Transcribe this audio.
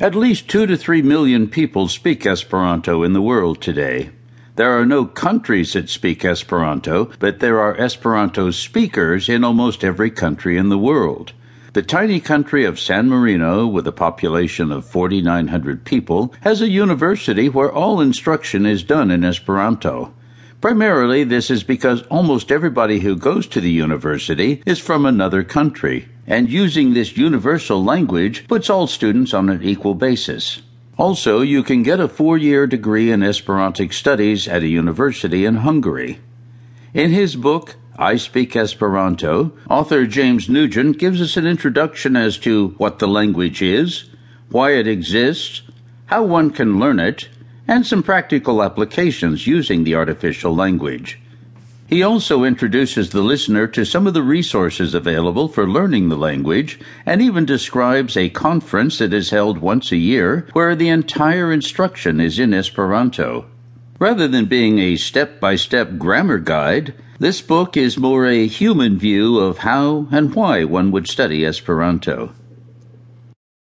At least two to three million people speak Esperanto in the world today. There are no countries that speak Esperanto, but there are Esperanto speakers in almost every country in the world. The tiny country of San Marino, with a population of 4,900 people, has a university where all instruction is done in Esperanto. Primarily, this is because almost everybody who goes to the university is from another country, and using this universal language puts all students on an equal basis. Also, you can get a four year degree in Esperantic studies at a university in Hungary. In his book, I Speak Esperanto, author James Nugent gives us an introduction as to what the language is, why it exists, how one can learn it, and some practical applications using the artificial language. He also introduces the listener to some of the resources available for learning the language and even describes a conference that is held once a year where the entire instruction is in Esperanto. Rather than being a step by step grammar guide, this book is more a human view of how and why one would study Esperanto.